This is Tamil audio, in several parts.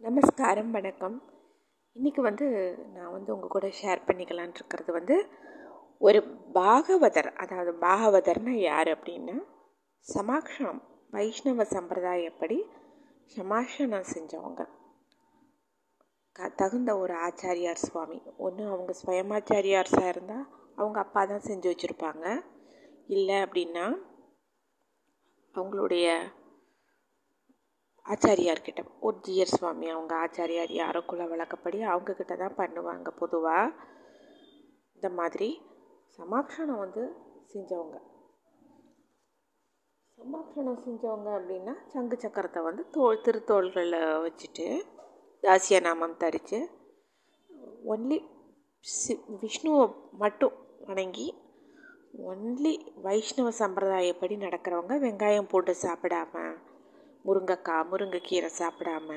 நமஸ்காரம் வணக்கம். இன்றைக்கி வந்து நான் வந்து உங்கள் கூட ஷேர் பண்ணிக்கலான் இருக்கிறது வந்து ஒரு பாகவதர் அதாவது பாகவதர்னா யார் அப்படின்னா சமாக்ஷணம் வைஷ்ணவ சம்பிரதாயப்படி சமாஷணம் செஞ்சவங்க. க தகுந்த ஒரு ஆச்சாரியார் சுவாமி. ஒன்று அவங்க ஸ்வயமாச்சாரியார்ஸாக இருந்தால் அவங்க அப்பா தான் செஞ்சு வச்சுருப்பாங்க. இல்லை அப்படின்னா அவங்களுடைய ஆச்சாரியார்கிட்ட ஒரு ஜியர் சுவாமி அவங்க ஆச்சாரியார் யாரோ குல வழக்கப்படி அவங்கக்கிட்ட தான் பண்ணுவாங்க பொதுவாக இந்த மாதிரி சமாக்ஷணம் வந்து செஞ்சவங்க. சமாக்ஷணம் செஞ்சவங்க அப்படின்னா சங்கு சக்கரத்தை வந்து தோல் திருத்தோள்களில் வச்சுட்டு தாசிய நாமம் தரித்து ஒன்லி சி விஷ்ணுவை மட்டும் வணங்கி ஒன்லி வைஷ்ணவ சம்பிரதாயப்படி நடக்கிறவங்க வெங்காயம் போட்டு சாப்பிடாம முருங்கைக்காய் முருங்கைக்கீரை சாப்பிடாம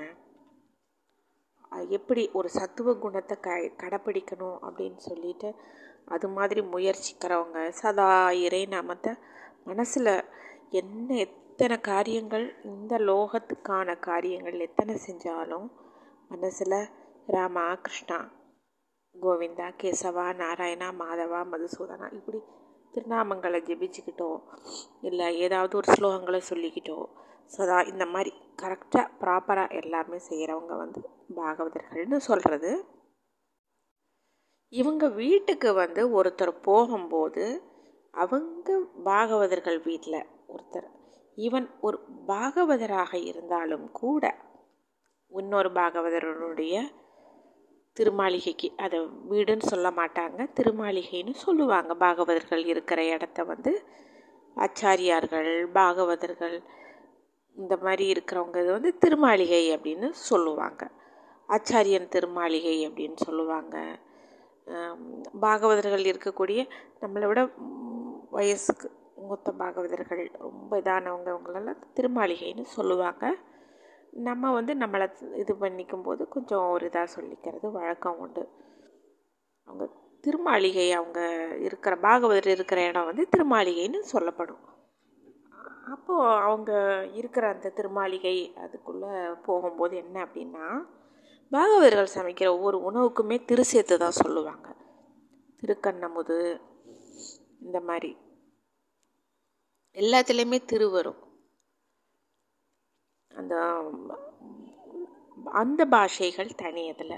எப்படி ஒரு சத்துவ குணத்தை க கடைப்பிடிக்கணும் அப்படின்னு சொல்லிட்டு அது மாதிரி முயற்சிக்கிறவங்க சதா இறை நாமத்தை மனசில் என்ன எத்தனை காரியங்கள் இந்த லோகத்துக்கான காரியங்கள் எத்தனை செஞ்சாலும் மனசில் ராமா கிருஷ்ணா கோவிந்தா கேசவா நாராயணா மாதவா மதுசூதனா இப்படி திருநாமங்களை ஜெபிச்சுக்கிட்டோ இல்லை ஏதாவது ஒரு ஸ்லோகங்களை சொல்லிக்கிட்டோ சதா இந்த மாதிரி கரெக்டாக ப்ராப்பராக எல்லாருமே செய்கிறவங்க வந்து பாகவதர்கள்னு சொல்கிறது இவங்க வீட்டுக்கு வந்து ஒருத்தர் போகும்போது அவங்க பாகவதர்கள் வீட்டில் ஒருத்தர் இவன் ஒரு பாகவதராக இருந்தாலும் கூட இன்னொரு பாகவதருடைய திருமாளிகைக்கு அதை வீடுன்னு சொல்ல மாட்டாங்க திருமாளிகைன்னு சொல்லுவாங்க. பாகவதர்கள் இருக்கிற இடத்த வந்து ஆச்சாரியார்கள் பாகவதர்கள் இந்த மாதிரி இருக்கிறவங்க இது வந்து திருமாளிகை அப்படின்னு சொல்லுவாங்க. ஆச்சாரியன் திருமாளிகை அப்படின்னு சொல்லுவாங்க. பாகவதர்கள் இருக்கக்கூடிய நம்மளை விட வயசுக்கு மூத்த பாகவதர்கள் ரொம்ப இதானவங்க அவங்களெல்லாம் திருமாளிகைன்னு சொல்லுவாங்க. நம்ம வந்து நம்மளை இது பண்ணிக்கும் போது கொஞ்சம் ஒரு இதாக சொல்லிக்கிறது வழக்கம் உண்டு. அவங்க திருமாளிகை அவங்க இருக்கிற பாகவதர் இருக்கிற இடம் வந்து திருமாளிகைன்னு சொல்லப்படும். அப்போது அவங்க இருக்கிற அந்த திருமாளிகை அதுக்குள்ளே போகும்போது என்ன அப்படின்னா பாகவதர்கள் சமைக்கிற ஒவ்வொரு உணவுக்குமே திரு சேர்த்து தான் சொல்லுவாங்க. திருக்கண்ணமுது இந்த மாதிரி. எல்லாத்துலேயுமே திரு வரும். அந்த அந்த பாஷைகள் தனி அதில்.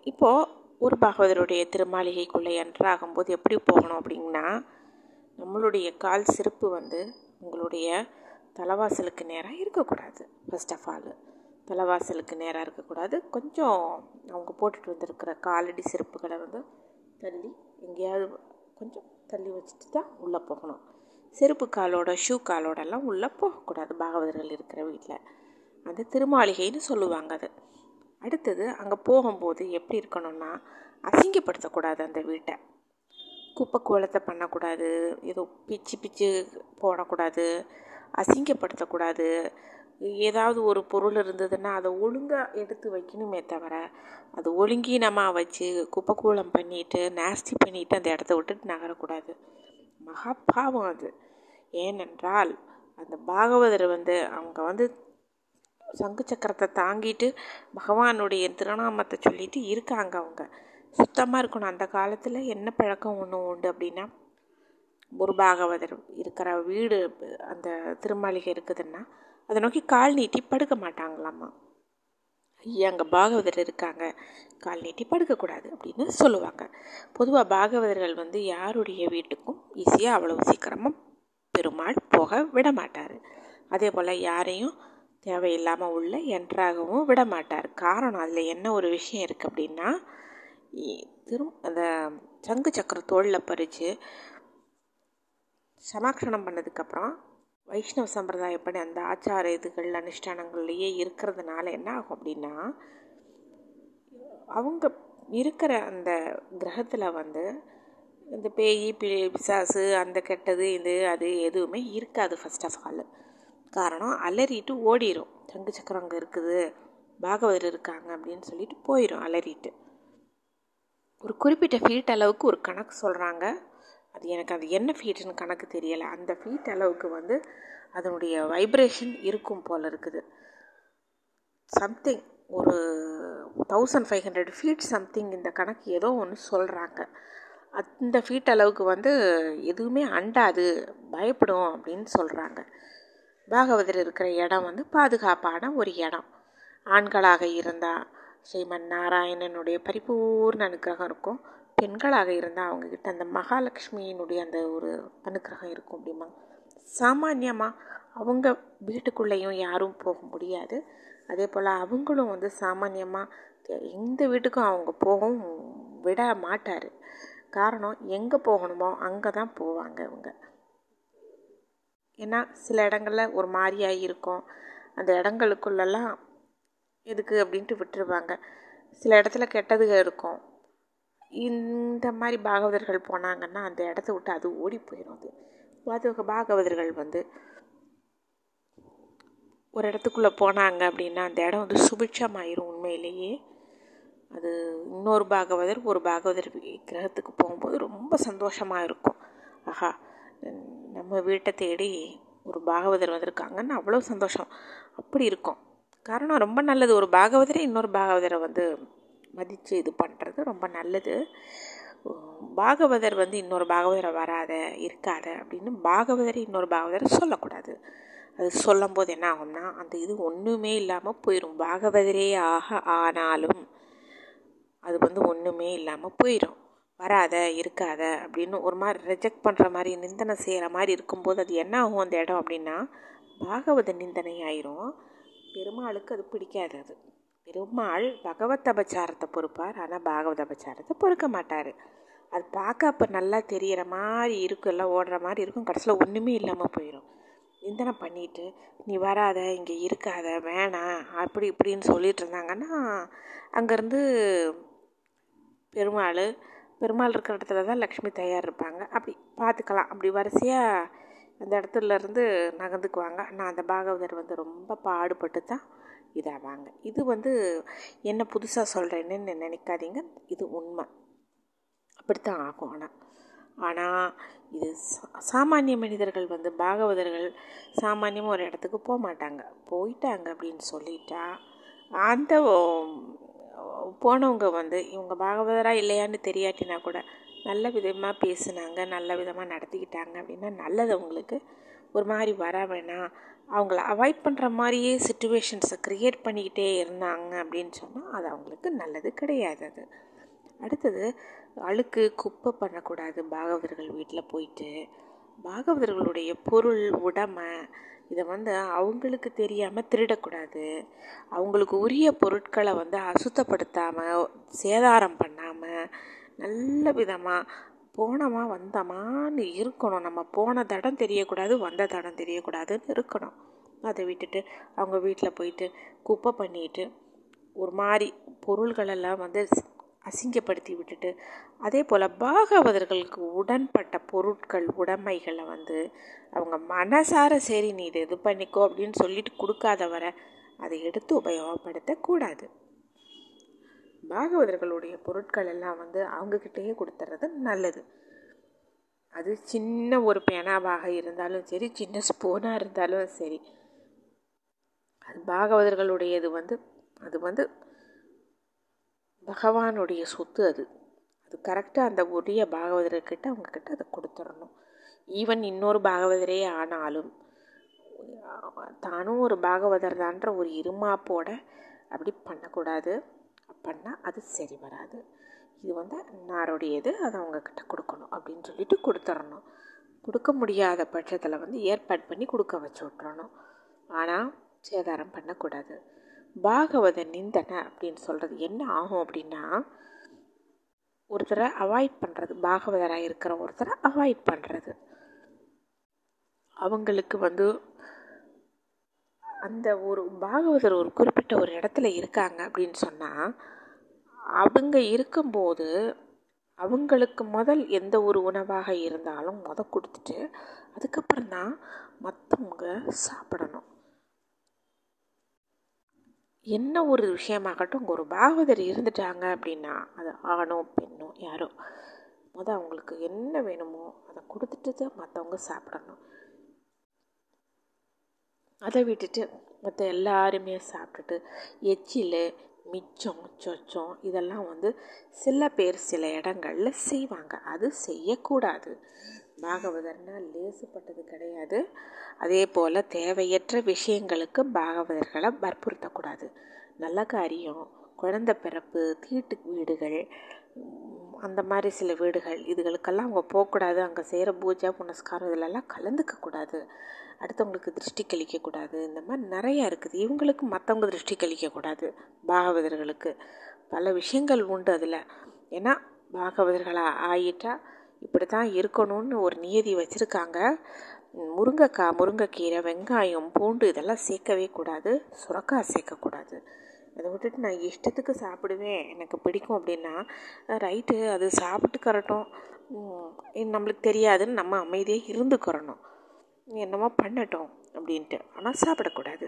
இப்போது ஒரு பாகவதருடைய திருமாளிகைக்குள்ளே என்ட்ராகும்போது எப்படி போகணும் அப்படின்னா நம்மளுடைய கால் சிறப்பு வந்து உங்களுடைய தலைவாசலுக்கு நேராக இருக்கக்கூடாது. ஃபஸ்ட் ஆஃப் ஆல் தலைவாசலுக்கு நேராக இருக்கக்கூடாது. கொஞ்சம் அவங்க போட்டுட்டு வந்திருக்கிற காலடி செருப்புகளை வந்து தள்ளி எங்கேயாவது கொஞ்சம் தள்ளி வச்சுட்டு தான் உள்ளே போகணும். செருப்பு காலோட ஷூ காலோடெல்லாம் உள்ளே போகக்கூடாது. பாகவதர்கள் இருக்கிற வீட்டில் அது திருமாளிகைன்னு சொல்லுவாங்க அது. அடுத்தது அங்கே போகும்போது எப்படி இருக்கணும்னா அசிங்கப்படுத்தக்கூடாது அந்த வீட்டை. குப்பை கோலத்தை பண்ணக்கூடாது ஏதோ பிச்சு பிச்சு போடக்கூடாது அசிங்கப்படுத்தக்கூடாது. ஏதாவது ஒரு பொருள் இருந்ததுன்னா அதை ஒழுங்காக எடுத்து வைக்கணுமே தவிர அது ஒழுங்கீனமாக வச்சு குப்பை கூலம் பண்ணிவிட்டு நாஸ்தி பண்ணிவிட்டு அந்த இடத்த விட்டுட்டு நகரக்கூடாது. மகாபாவம் அது. ஏனென்றால் அந்த பாகவதர் வந்து அவங்க வந்து சங்கு சக்கரத்தை தாங்கிட்டு பகவானுடைய திருநாமத்தை சொல்லிட்டு இருக்காங்க அவங்க. சுத்தமாக இருக்கணும். அந்த காலத்தில் என்ன பழக்கம் ஒன்று உண்டு அப்படின்னா ஒரு பாகவதர் இருக்கிற வீடு அந்த திருமாளிகை இருக்குதுன்னா அதை நோக்கி கால் நீட்டி படுக்க மாட்டாங்களாம்மா ஐயா அங்கே பாகவதர் இருக்காங்க. கால் நீட்டி படுக்கக்கூடாது அப்படின்னு சொல்லுவாங்க. பொதுவாக பாகவதர்கள் வந்து யாருடைய வீட்டுக்கும் ஈஸியாக அவ்வளோ சீக்கிரமாக பெருமாள் போக விட மாட்டார் அதே போல் யாரையும் தேவையில்லாமல் உள்ள என்ட்ராகவும் விட மாட்டார் காரணம் அதில் என்ன ஒரு விஷயம் இருக்குது அப்படின்னா திரும் அந்த சங்கு சக்கர தோளில் பறித்து சமாக்ஷணம் பண்ணதுக்கப்புறம் வைஷ்ணவ சம்பிரதாயப்படி அந்த ஆச்சார இதுகள் அனுஷ்டானங்கள்லேயே இருக்கிறதுனால என்ன ஆகும் அப்படின்னா அவங்க இருக்கிற அந்த கிரகத்தில் வந்து இந்த பேய் பிசாசு அந்த கெட்டது இது அது எதுவுமே இருக்காது ஃபஸ்ட் ஆஃப் ஆல் காரணம் அலறிட்டு ஓடிடும் சங்கு சக்கரம் அங்கே இருக்குது பாகவதர் இருக்காங்க அப்படின்னு சொல்லிட்டு போயிடும் அலறிட்டு. ஒரு குறிப்பிட்ட ஃபீட் அளவுக்கு ஒரு கணக்கு சொல்கிறாங்க அது எனக்கு அது என்ன ஃபீட்டுன்னு கணக்கு தெரியலை. அந்த ஃபீட் அளவுக்கு வந்து அதனுடைய வைப்ரேஷன் இருக்கும் போல் இருக்குது. சம்திங் ஒரு thousand five hundred feet something இந்த கணக்கு ஏதோ ஒன்று சொல்கிறாங்க அந்த ஃபீட் அளவுக்கு வந்து எதுவுமே அண்டாது பயப்படும் அப்படின்னு சொல்கிறாங்க பாகவதர் இருக்கிற இடம் வந்து பாதுகாப்பான ஒரு இடம். ஆண்களாக இருந்தால் ஸ்ரீமன் நாராயணனுடைய பரிபூர்ண அனுக்கிரகம் இருக்கும். பெண்களாக இருந்தால் அவங்கக்கிட்ட அந்த மகாலட்சுமியினுடைய அந்த ஒரு அனுக்கிரகம் இருக்கும் அப்படிமா சாமானியமாக அவங்க வீட்டுக்குள்ளேயும் யாரும் போக முடியாது. அதே போல் அவங்களும் வந்து சாமானியமாக எந்த வீட்டுக்கும் அவங்க போகவும் விட மாட்டார். காரணம் எங்கே போகணுமோ அங்கே தான் போவாங்க அவங்க ஏன்னா சில இடங்களில் ஒரு மாதிரியாக இருக்கும். அந்த இடங்களுக்குள்ளெல்லாம் எதுக்கு அப்படின்ட்டு விட்டுருவாங்க. சில இடத்துல கெட்டதுக இருக்கும். இந்த மாதிரி பாகவதர்கள் போனாங்கன்னா அந்த இடத்த விட்டு அது ஓடி போயிடும் அது. அது பாகவதர்கள் வந்து ஒரு இடத்துக்குள்ளே போனாங்க அப்படின்னா அந்த இடம் வந்து சுபிட்சமாயிரும் உண்மையிலேயே. அது இன்னொரு பாகவதர் ஒரு பாகவதர் கிரகத்துக்கு போகும்போது ரொம்ப சந்தோஷமாக இருக்கும். ஆஹா நம்ம வீட்டை தேடி ஒரு பாகவதர் வந்திருக்காங்கன்னு அவ்வளோ சந்தோஷம். அப்படி இருக்கும். காரணம் ரொம்ப நல்லது. ஒரு பாகவதரை இன்னொரு பாகவதரை வந்து மதித்து இது பண்ணுறது ரொம்ப நல்லது. பாகவதர் வந்து இன்னொரு பாகவதரை வராத இருக்காத அப்படின்னு பாகவதரை இன்னொரு பாகவதரை சொல்லக்கூடாது. அது சொல்லும் போது என்ன ஆகும்னா அந்த இது ஒன்றுமே இல்லாமல் போயிடும் பாகவதரே ஆக ஆனாலும் அது வந்து ஒன்றுமே இல்லாமல் போயிடும் வராத இருக்காத அப்படின்னு ஒரு மாதிரி ரிஜெக்ட் பண்ணுற மாதிரி நிந்தனை செய்கிற மாதிரி இருக்கும்போது அது என்ன ஆகும் அந்த இடம் அப்படின்னா பாகவத நிந்தனை ஆயிரும். பெருமாளுக்கு அது பிடிக்காது அது. பெருமாள் பகவத் அபச்சாரத்தை பொறுப்பார். ஆனால் பாகவத அபச்சாரத்தை பொறுக்க மாட்டார். அது பார்க்க அப்போ நல்லா தெரிகிற மாதிரி இருக்கும். எல்லாம் ஓடுற மாதிரி இருக்கும். கடைசியில் ஒன்றுமே இல்லாமல் போயிடும் நிந்தனை பண்ணிட்டு நீ வராத இங்கே இருக்காத வேணாம் அப்படி இப்படின்னு சொல்லிட்டு இருந்தாங்கன்னா அங்கேருந்து பெருமாள் பெருமாள் இருக்கிற இடத்துல தான் லக்ஷ்மி தயார் இருப்பாங்க. அப்படி பார்த்துக்கலாம். அப்படி வரிசையாக அந்த இடத்துலருந்து நகர்ந்துக்குவாங்க. ஆனால் அந்த பாகவதர் வந்து ரொம்ப பாடுபட்டு தான் இதாவாங்க இது வந்து என்ன புதுசாக சொல்கிறேன்னு நினைக்காதீங்க. இது உண்மை. அப்படித்தான் ஆகும் ஆனால் ஆனால் இது சாமானிய மனிதர்கள் வந்து பாகவதர்கள் சாமானியமாக ஒரு இடத்துக்கு போக மாட்டாங்க போயிட்டாங்க அப்படின்னு சொல்லிட்டா அந்த போனவங்க வந்து இவங்க பாகவதராக இல்லையான்னு தெரியாட்டினா கூட நல்ல விதமாக பேசுனாங்க நல்ல விதமாக நடத்திக்கிட்டாங்க அப்படின்னா நல்லது அவங்களுக்கு. ஒரு மாதிரி வர வேணாம். அவங்கள அவாய்ட் பண்ணுற மாதிரியே சுச்சுவேஷன்ஸை க்ரியேட் பண்ணிக்கிட்டே இருந்தாங்க அப்படின்னு சொன்னால் அது அவங்களுக்கு நல்லது கிடையாது அது. அடுத்தது அழுக்கு குப்பை பண்ணக்கூடாது பாகவதர்கள் வீட்டில் போயிட்டு. பாகவதர்களுடைய பொருள் உடமை இதை வந்து அவங்களுக்கு தெரியாமல் திருடக்கூடாது. அவங்களுக்கு உரிய பொருட்களை வந்து அசுத்தப்படுத்தாமல் சேதாரம் பண்ணாமல் நல்ல விதமாக போனோமா வந்தோமான்னு இருக்கணும். நம்ம போன தடம் தெரியக்கூடாது வந்த தடம் தெரியக்கூடாதுன்னு இருக்கணும். அதை விட்டுட்டு அவங்க வீட்டில் போயிட்டு குப்பை பண்ணிட்டு ஒரு மாதிரி பொருள்களெல்லாம் வந்து அசிங்கப்படுத்தி விட்டுட்டு அதே போல் பாகவதர்களுக்கு உடன்பட்ட பொருட்கள் உடைமைகளை வந்து அவங்க மனசார சரி நீ இதை இது பண்ணிக்கோ அப்படின்னு சொல்லிட்டு கொடுக்காத வர அதை எடுத்து உபயோகப்படுத்தக்கூடாது. பாகவதர்களுடைய பொருட்கள் எல்லாம் வந்து அவங்கக்கிட்டேயே கொடுத்துறது நல்லது. அது சின்ன ஒரு பேனாவாக இருந்தாலும் சரி சின்ன ஸ்பூனாக இருந்தாலும் சரி. அது பாகவதர்களுடையது வந்து அது வந்து பகவானுடைய சொத்து அது. அது கரெக்டாக அந்த உரிய பாகவதர்கிட்ட அவங்கக்கிட்ட அதை கொடுத்துடணும். ஈவன் இன்னொரு பாகவதரே ஆனாலும் தானும் ஒரு பாகவதர் தான்ற ஒரு இருமாப்போட அப்படி பண்ணக்கூடாது. பண்ணால் அது சரி வராது. இது வந்து நாருடையது அதை அவங்கக்கிட்ட கொடுக்கணும் அப்படின்னு சொல்லிட்டு கொடுத்துடணும் கொடுக்க முடியாத பட்சத்தில் வந்து ஏற்பாடு பண்ணி கொடுக்க வச்சு விட்றணும் ஆனால் சேதாரம் பண்ணக்கூடாது. பாகவத நிந்தனை அப்படின்னு சொல்கிறது என்ன ஆகும் அப்படின்னா ஒருத்தரை அவாய்ட் பண்ணுறது பாகவதராக இருக்கிற ஒருத்தரை அவாய்ட் பண்ணுறது அவங்களுக்கு வந்து அந்த ஒரு பாகவதர் ஒரு குறிப்பிட்ட ஒரு இடத்துல இருக்காங்க அப்படின்னு சொன்னால் அவங்க இருக்கும்போது அவங்களுக்கு முதல் எந்த ஒரு உணவாக இருந்தாலும் முத கொடுத்துட்டு அதுக்கப்புறம் தான் மற்றவங்க சாப்பிடணும். என்ன ஒரு விஷயமாகட்டும் ஒரு பாகவதர் இருந்துட்டாங்க அப்படின்னா அது ஆணோ பெண்ணோ யாரோ முத அவங்களுக்கு என்ன வேணுமோ அதை கொடுத்துட்டு தான் மற்றவங்க சாப்பிடணும். அதை விட்டுட்டு மற்ற எல்லாருமே சாப்பிட்டுட்டு எச்சில் மிச்சம் சொச்சம் இதெல்லாம் வந்து சில பேர் சில இடங்களில் செய்வாங்க. அது செய்யக்கூடாது. பாகவதர்னால் லேசுப்பட்டது கிடையாது. அதே போல் தேவையற்ற விஷயங்களுக்கு பாகவதர்களை வற்புறுத்தக்கூடாது. நல்ல காரியம். குழந்த பிறப்பு தீட்டு வீடுகள் அந்த மாதிரி சில வீடுகள் இதுகளுக்கெல்லாம் அவங்க போகக்கூடாது. அங்கே செய்கிற பூஜை புனஸ்காரம் இதிலெல்லாம் கலந்துக்கக்கூடாது. அடுத்தவங்களுக்கு திருஷ்டி கழிக்கக்கூடாது. இந்த மாதிரி நிறையா இருக்குது. இவங்களுக்கு மற்றவங்க திருஷ்டி கழிக்கக்கூடாது. பாகவதர்களுக்கு. பல விஷயங்கள் உண்டு அதில். ஏன்னா பாகவதர்களாக ஆயிட்டா இப்படி தான் இருக்கணும்னு ஒரு நியதி வச்சுருக்காங்க. முருங்கைக்காய் முருங்கைக்கீரை வெங்காயம் பூண்டு இதெல்லாம் சேர்க்கவே கூடாது. சுரக்காய் சேர்க்கக்கூடாது. அதை விட்டுட்டு நான் இஷ்டத்துக்கு சாப்பிடுவேன். எனக்கு பிடிக்கும் அப்படின்னா ரைட்டு அது சாப்பிட்டுக்கறட்டும் நம்மளுக்கு தெரியாதுன்னு நம்ம அமைதியாக இருந்துக்கிறணும் என்னமோ பண்ணட்டும் அப்படின்ட்டு. ஆனால் சாப்பிடக்கூடாது.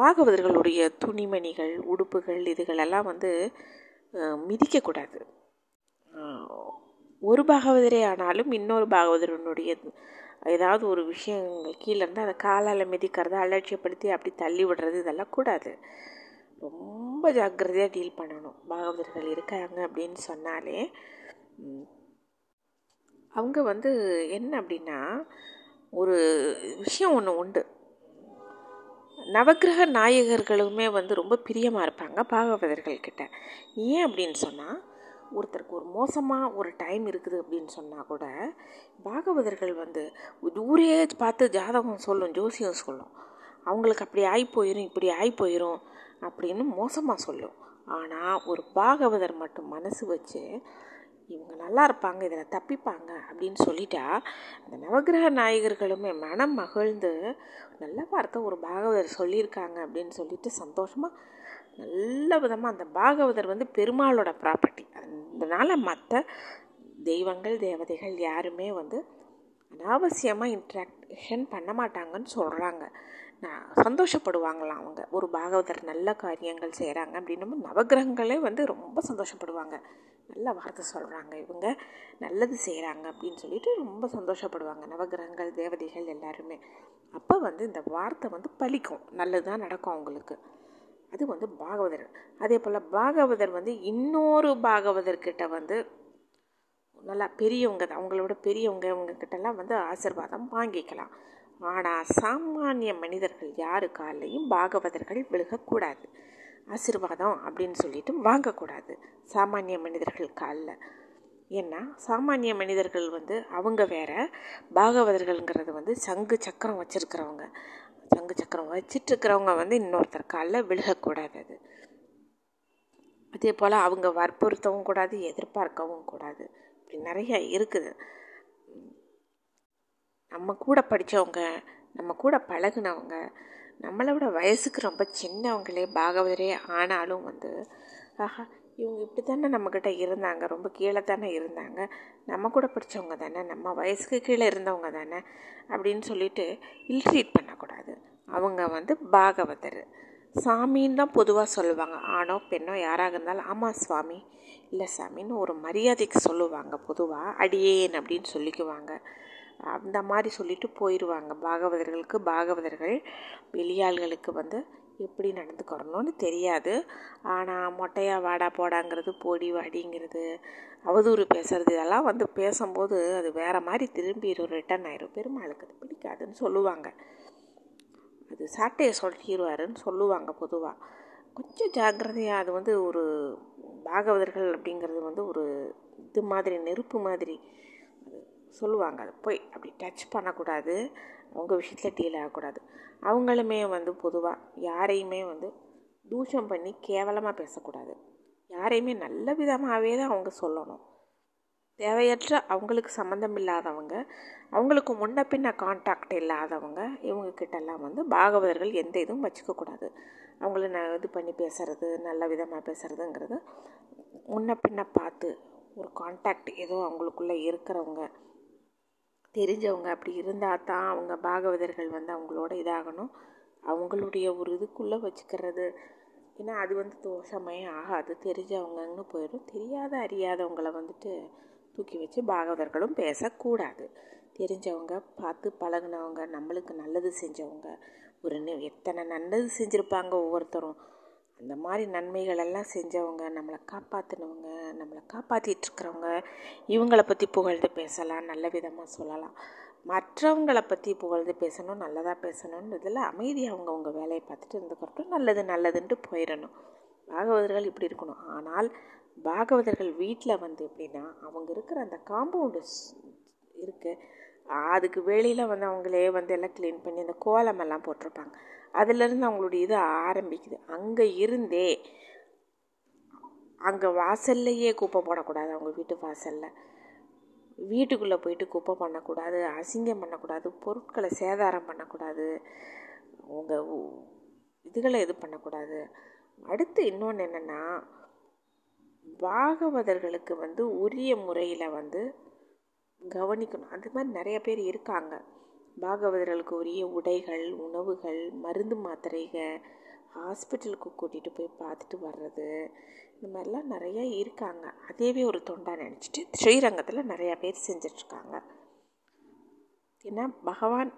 பாகவதர்களுடைய துணிமணிகள் உடுப்புகள் இதுகளெல்லாம் வந்து மிதிக்கக்கூடாது. ஒரு பாகவதரே ஆனாலும் இன்னொரு பாகவதரனுடைய ஏதாவது ஒரு விஷயங்கள் கீழே இருந்து அதை காலால் மிதிக்கிறத அலட்சியப்படுத்தி அப்படி தள்ளி விடுறது இதெல்லாம் கூடாது. ரொம்ப ஜாக்கிரதையாக டீல் பண்ணணும். பாகவதர்கள் இருக்காங்க அப்படின்னு சொன்னாலே அவங்க வந்து என்ன அப்படின்னா ஒரு விஷயம் ஒன்று உண்டு. நவகிரக நாயகர்களுமே வந்து ரொம்ப பிரியமாக இருப்பாங்க பாகவதர்கள்கிட்ட ஏன் அப்படின்னு சொன்னால் ஒருத்தருக்கு ஒரு மோசமாக ஒரு டைம் இருக்குது அப்படின்னு சொன்னால் கூட பாகவதர்கள் வந்து ஊரே பார்த்து ஜாதகம் சொல்லும் ஜோசியம் சொல்லும். அவங்களுக்கு அப்படி ஆகி போயிடும் இப்படி ஆகி போயிடும் அப்படின்னு மோசமாக சொல்லும். ஆனால் ஒரு பாகவதர் மட்டும் மனசு வச்சு இவங்க நல்லா இருப்பாங்க இதில் தப்பிப்பாங்க அப்படின்னு சொல்லிட்டா அந்த நவகிரக நாயகர்களுமே மனம் மகிழ்ந்து நல்ல வார்த்தை ஒரு பாகவதர் சொல்லியிருக்காங்க அப்படின்னு சொல்லிட்டு சந்தோஷமாக நல்ல விதமாக அந்த பாகவதர் வந்து பெருமாளோட ப்ராப்பர்ட்டி அதனால் மற்ற தெய்வங்கள் தேவதைகள் யாருமே வந்து அனாவசியமாக இன்ட்ராக்ஷன் பண்ண மாட்டாங்கன்னு சொல்கிறாங்க சந்தோஷப்படுவாங்களாம் அவங்க? ஒரு பாகவதர் நல்ல காரியங்கள் செய்கிறாங்க அப்படின்னும் நவகிரகங்களே வந்து ரொம்ப சந்தோஷப்படுவாங்க. நல்ல வார்த்தை சொல்கிறாங்க இவங்க நல்லது செய்கிறாங்க அப்படின்னு சொல்லிட்டு ரொம்ப சந்தோஷப்படுவாங்க நவகிரகங்கள் தேவதைகள் எல்லாருமே. அப்போ வந்து இந்த வார்த்தை வந்து பழிக்கும் நல்லது தான் நடக்கும் அவங்களுக்கு. அது வந்து பாகவதர். அதே போல் பாகவதர் வந்து இன்னொரு பாகவதர்கிட்ட வந்து நல்லா பெரியவங்க அவங்களோட பெரியவங்க இவங்கக்கிட்டலாம் வந்து ஆசிர்வாதம் வாங்கிக்கலாம். ஆனால் சாமானிய மனிதர்கள் யாரு காலையும் பாகவதர்கள் விழுகக்கூடாது. ஆசிர்வாதம் அப்படின்னு சொல்லிட்டு வாங்கக்கூடாது. சாமானிய மனிதர்கள் காலில். ஏன்னா சாமானிய மனிதர்கள் வந்து அவங்க வேற பாகவதர்கள்ங்கிறது வந்து சங்கு சக்கரம் வச்சுருக்கிறவங்க. சங்கு சக்கரம் வச்சிட்ருக்கிறவங்க வந்து இன்னொருத்தர் காலில் விழுகக்கூடாது அது. அதே போல் அவங்க வற்புறுத்தவும் கூடாது எதிர்பார்க்கவும் கூடாது. இப்படி நிறைய இருக்குது. நம்ம கூட படித்தவங்க நம்ம கூட பழகினவங்க நம்மளோட வயசுக்கு ரொம்ப சின்னவங்களே பாகவதரே ஆனாலும் வந்து ஆஹா இவங்க இப்படி தானே நம்மக்கிட்ட இருந்தாங்க ரொம்ப கீழே தானே இருந்தாங்க நம்ம கூட படித்தவங்க தானே நம்ம வயசுக்கு கீழே இருந்தவங்க தானே அப்படின்னு சொல்லிட்டு இல்ட்ரீட் பண்ணக்கூடாது. அவங்க வந்து பாகவதர். சாமின்னு தான் பொதுவாக சொல்லுவாங்க. ஆணோ பெண்ணோ யாராக இருந்தாலும் ஆமாம் சுவாமி இல்லை சாமின்னு ஒரு மரியாதைக்கு சொல்லுவாங்க பொதுவாக அடியேன் அப்படின்னு சொல்லிக்குவாங்க. அந்த மாதிரி சொல்லிட்டு போயிடுவாங்க பாகவதர்களுக்கு பாகவதர்கள் வெளியாள்களுக்கு வந்து எப்படி நடந்துக்கிறணும்னு தெரியாது. ஆனால் மொட்டையாக வாடா போடாங்கிறது போடி வாடிங்கிறது அவதூறு பேசுறது இதெல்லாம் வந்து பேசும்போது அது வேறு மாதிரி திரும்பிடும் ரிட்டன் ஆயிரும். பெருமாளுக்கு அது பிடிக்காதுன்னு சொல்லுவாங்க. அது சாட்டையை சொல்லிடுவாருன்னு சொல்லுவாங்க பொதுவாக கொஞ்சம் ஜாக்கிரதையாக அது வந்து ஒரு பாகவதர்கள் அப்படிங்கிறது வந்து ஒரு இது மாதிரி நெருப்பு மாதிரி சொல்லுவாங்க. அதை போய் அப்படி டச் பண்ணக்கூடாது. அவங்க விஷயத்தில் டீல் ஆகக்கூடாது. அவங்களுமே வந்து பொதுவாக யாரையுமே வந்து தூஷம் பண்ணி கேவலமாக பேசக்கூடாது. யாரையுமே நல்ல விதமாகவே தான் அவங்க சொல்லணும். தேவையற்ற அவங்களுக்கு சம்மந்தம் இல்லாதவங்க அவங்களுக்கு முன்ன பின்ன கான்டாக்ட் இல்லாதவங்க இவங்கக்கிட்டெல்லாம் வந்து பாகவதர்கள் எந்த இதுவும் வச்சுக்கக்கூடாது அவங்கள நான் இது பண்ணி பேசுகிறது நல்ல விதமாக பேசுகிறதுங்கிறது முன்ன பின்ன பார்த்து ஒரு கான்டாக்ட் ஏதோ அவங்களுக்குள்ளே இருக்கிறவங்க தெரிஞ்சவங்க அப்படி இருந்தால் தான் அவங்க பாகவதர்கள் வந்து அவங்களோட இதாகணும். அவங்களுடைய ஒரு இதுக்குள்ளே வச்சுக்கிறது. ஏன்னா அது வந்து தோஷமே ஆகாது. தெரிஞ்சவங்கன்னு போயிடும். தெரியாத அறியாதவங்களை வந்துட்டு தூக்கி வச்சு பாகவதர்களும் பேசக்கூடாது. தெரிஞ்சவங்க பார்த்து பழகினவங்க நம்மளுக்கு நல்லது செஞ்சவங்க ஒரு எத்தனை நல்லது செஞ்சுருப்பாங்க ஒவ்வொருத்தரும். அந்த மாதிரி நன்மைகள் எல்லாம் செஞ்சவங்க நம்மளை காப்பாற்றினவங்க நம்மளை காப்பாற்றிட்டுருக்கிறவங்க இவங்கள பற்றி புகழ்ந்து பேசலாம் நல்ல விதமாக சொல்லலாம். மற்றவங்களை பற்றி புகழ்ந்து பேசணும் நல்லதாக பேசணுன்றதில் அமைதியாக அவங்கவுங்க வேலையை பார்த்துட்டு இருந்துக்கிறட்டும் நல்லது நல்லதுன்ட்டு போயிடணும். பாகவதர்கள் இப்படி இருக்கணும். ஆனால் பாகவதர்கள் வீட்டில் வந்து எப்படின்னா அவங்க இருக்கிற அந்த காம்பவுண்டு இருக்குது அதுக்கு வெளியில் வந்து அவங்களே வந்து எல்லாம் க்ளீன் பண்ணி அந்த கோலமெல்லாம் போட்டிருப்பாங்க. அதுலேருந்து அவங்களுடைய இது ஆரம்பிக்குது. அங்கே இருந்தே அங்கே வாசல்லையே குப்பை போடக்கூடாது. அவங்க வீட்டு வாசலில். வீட்டுக்குள்ளே போயிட்டு குப்பை பண்ணக்கூடாது அசிங்கம் பண்ணக்கூடாது பொருட்களை சேதாரம் பண்ணக்கூடாது உங்கள் இதுகளை இது பண்ணக்கூடாது. அடுத்து இன்னொன்று என்னென்னா பாகவதர்களுக்கு வந்து உரிய முறையில் வந்து கவனிக்கணும். அந்த மாதிரி நிறைய பேர் இருக்காங்க. பாகவதர்களுக்கு உரிய உடைகள் உணவுகள் மருந்து மாத்திரைகள் ஹாஸ்பிட்டலுக்கு கூட்டிகிட்டு போய் பார்த்துட்டு வர்றது இந்த மாதிரிலாம் நிறையா இருக்காங்க. அதேவே ஒரு தொண்டாக நினச்சிட்டு ஸ்ரீரங்கத்தில் நிறையா பேர் செஞ்சிட்ருக்காங்க. ஏன்னா பகவான்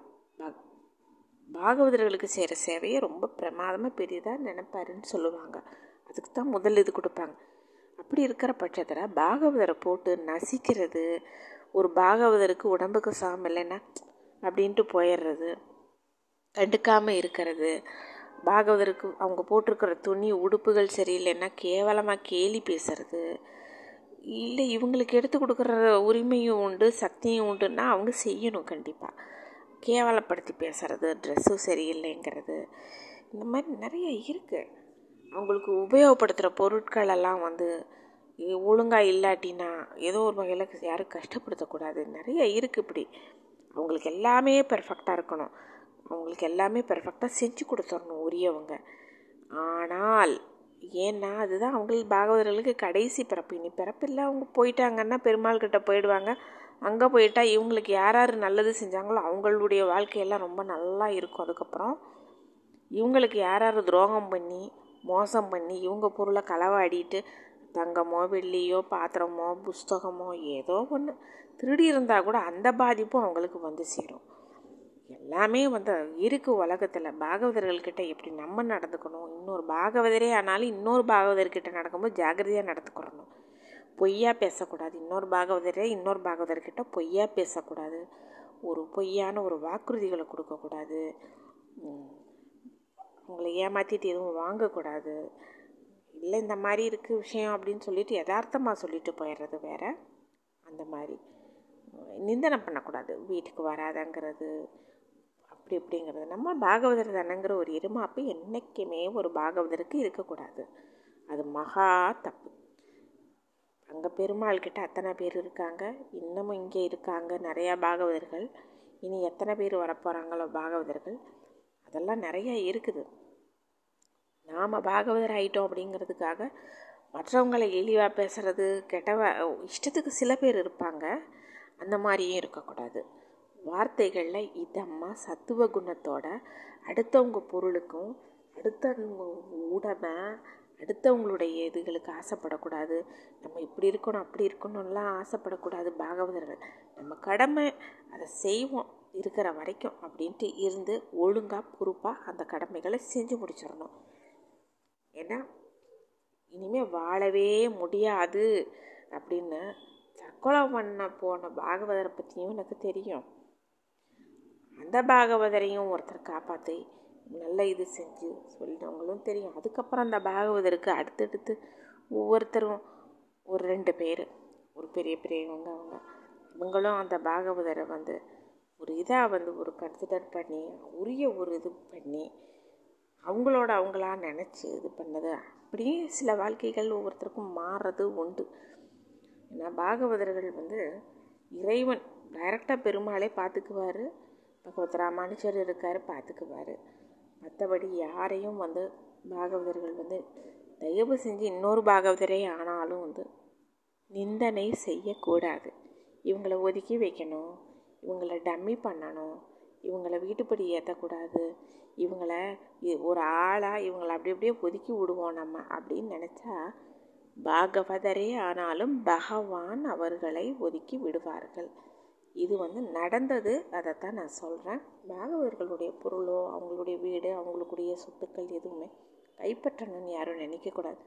பாகவதர்களுக்கு செய்கிற சேவையை ரொம்ப பிரமாதமாக பெரியதாக நினைப்பாருன்னு சொல்லுவாங்க. அதுக்கு தான் முதல் இது கொடுப்பாங்க. அப்படி இருக்கிற பட்சத்தில் பாகவதரை போட்டு நசிக்கிறது ஒரு பாகவதருக்கு உடம்புக்கு சாமம் இல்லைன்னா அப்படின்ட்டு போயிடுறது கண்டுக்காமல் இருக்கிறது. பாகவதருக்கு அவங்க போட்டிருக்கிற துணி உடுப்புகள் சரியில்லைன்னா கேவலமாக கேலி பேசுறது. இல்லை இவங்களுக்கு எடுத்து கொடுக்குற உரிமையும் உண்டு சக்தியும் உண்டுன்னா அவங்க செய்யணும் கண்டிப்பாக கேவலப்படுத்தி பேசுகிறது ட்ரெஸ்ஸும் சரியில்லைங்கிறது. இந்த மாதிரி நிறைய இருக்குது அவங்களுக்கு உபயோகப்படுத்துகிற பொருட்களெல்லாம் வந்து ஒழுங்காக இல்லாட்டினா ஏதோ ஒரு வகையில் யாரும் கஷ்டப்படுத்தக்கூடாது. நிறைய இருக்குது இப்படி. அவங்களுக்கு எல்லாமே பெர்ஃபெக்டாக இருக்கணும். அவங்களுக்கு எல்லாமே பெர்ஃபெக்டாக செஞ்சு கொடுத்துடணும் உரியவங்க. ஆனால் ஏன்னா அதுதான் அவங்களுக்கு பாகவதர்களுக்கு கடைசி பிறப்பு. இனி பிறப்பில்லை அவங்க போயிட்டாங்கன்னா பெருமாள் கிட்ட போயிடுவாங்க. அங்கே போயிட்டா இவங்களுக்கு யார் யார் நல்லது செஞ்சாங்களோ அவங்களுடைய வாழ்க்கையெல்லாம் ரொம்ப நல்லா இருக்கும். அதுக்கப்புறம் இவங்களுக்கு யார் யார் துரோகம் பண்ணி மோசம் பண்ணி இவங்க பொருளை களவாடிட்டு தங்கமோ வெள்ளியோ பாத்திரமோ புஸ்தகமோ ஏதோ ஒன்று திருடி இருந்தால் கூட அந்த பாதிப்பும் அவங்களுக்கு வந்து சேரும். எல்லாமே வந்து இருக்கு உலகத்தில். பாகவதர்கள்கிட்ட எப்படி நம்ம நடந்துக்கணும்? இன்னொரு பாகவதரே ஆனாலும் இன்னொரு பாகவதர்கிட்ட நடக்கும்போது ஜாகிரதையாக நடத்துக்கிறணும் பொய்யா பேசக்கூடாது. இன்னொரு பாகவதரே இன்னொரு பாகவதர்கிட்ட பொய்யா பேசக்கூடாது. ஒரு பொய்யான ஒரு வாக்குறுதிகளை கொடுக்கக்கூடாது. உங்களை ஏமாற்றிட்டு எதுவும் வாங்கக்கூடாது. இல்லை இந்த மாதிரி இருக்குது விஷயம் அப்படின்னு சொல்லிட்டு யதார்த்தமாக சொல்லிட்டு போயிடுறது வேறு. அந்த மாதிரி. நிந்தனை பண்ணக்கூடாது. வீட்டுக்கு வராதங்கிறது அப்படி இப்படிங்கிறது. நம்ம பாகவதர் தானங்கிற ஒரு இருமாப்பு என்றைக்குமே ஒரு பாகவதருக்கு இருக்கக்கூடாது. அது மகா தப்பு. அங்கே பெருமாள் கிட்ட அத்தனை பேர் இருக்காங்க. இன்னமும் இங்கே இருக்காங்க நிறையா பாகவதர்கள். இனி எத்தனை பேர் வரப்போகிறாங்களோ பாகவதர்கள். அதெல்லாம் நிறையா இருக்குது. நாம் பாகவதர் ஆகிட்டோம் அப்படிங்கிறதுக்காக மற்றவங்களை இழிவாக பேசுகிறது கெட்டவ இஷ்டத்துக்கு சில பேர் இருப்பாங்க. அந்த மாதிரியும் இருக்கக்கூடாது. வார்த்தைகளில் இதம்மா சத்துவ குணத்தோட அடுத்தவங்க பொருளுக்கும் அடுத்தவங்க உடமை அடுத்தவங்களுடைய இதுகளுக்கு ஆசைப்படக்கூடாது. நம்ம இப்படி இருக்கணும் அப்படி இருக்கணும்லாம் ஆசைப்படக்கூடாது பாகவதர்கள். நம்ம கடமை அதை செய்வோம் இருக்கிற வரைக்கும் அப்படின்ட்டு இருந்து ஒழுங்காக பொறுப்பாக அந்த கடமைகளை செஞ்சு முடிச்சிடணும். ஏன்னா இனிமேல் வாழவே முடியாது அப்படின்னு தற்கொலை பண்ண போன பாகவதரை பற்றியும் எனக்கு தெரியும். அந்த பாகவதரையும் ஒருத்தர் காப்பாற்றி நல்ல இது செஞ்சு சொல்லிட்டவங்களும் தெரியும். அதுக்கப்புறம் அந்த பாகவதருக்கு அடுத்தடுத்து ஒவ்வொருத்தரும் ஒரு ரெண்டு பேர் ஒரு பெரிய பெரியவங்க அவங்க. இவங்களும் அந்த பாகவதரை வந்து ஒரு இதாக வந்து ஒரு கன்சிடர் பண்ணி உரிய ஒரு இது பண்ணி அவங்களோட அவங்களா நினச்சி இது பண்ணது. அப்படியே சில வாழ்க்கைகள் ஒவ்வொருத்தருக்கும் மாறுறது உண்டு. ஏன்னா பாகவதர்கள் வந்து இறைவன் டைரெக்டாக பெருமாளே பார்த்துக்குவார். பகவத் ராமானுஜர் இருக்கார் பார்த்துக்குவார். மற்றபடி யாரையும் வந்து பாகவதர்கள் வந்து தயவு செஞ்சு இன்னொரு பாகவதரே ஆனாலும் வந்து நிந்தனை செய்யக்கூடாது. இவங்கள ஒதுக்கி வைக்கணும். இவங்களை டம்மி பண்ணணும். இவங்களை வீட்டுப்படி ஏற்றக்கூடாது இவங்கள ஒரு ஆளாக இவங்களை அப்படி அப்படியே ஒதுக்கி விடுவோம் நம்ம அப்படின்னு நினச்சா பாகவதரே ஆனாலும் பகவான் அவர்களை ஒதுக்கி விடுவார்கள். இது வந்து நடந்தது அதைத்தான் நான் சொல்கிறேன் பாகவதர்களுடைய பொருளோ அவங்களுடைய வீடு அவங்களுடைய சொத்துக்கள் எதுவுமே கைப்பற்றணும்னு யாரும் நினைக்கக்கூடாது.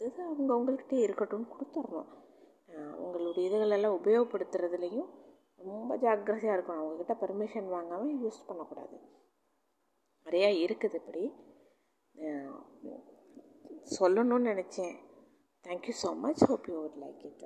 அதுதான் அவங்க அவங்கள்கிட்ட இருக்கட்டும்னு கொடுத்துட்றோம் உங்களுடைய இதுகளெல்லாம் உபயோகப்படுத்துறதுலேயும் ரொம்ப ஜாக்கிரதையாக இருக்கணும். அவங்கக்கிட்ட பர்மிஷன் வாங்காமல் யூஸ் பண்ணக்கூடாது. நிறையா இருக்குது இப்படி. சொல்லணும்னு நினச்சேன். Thank you so much hope you would like it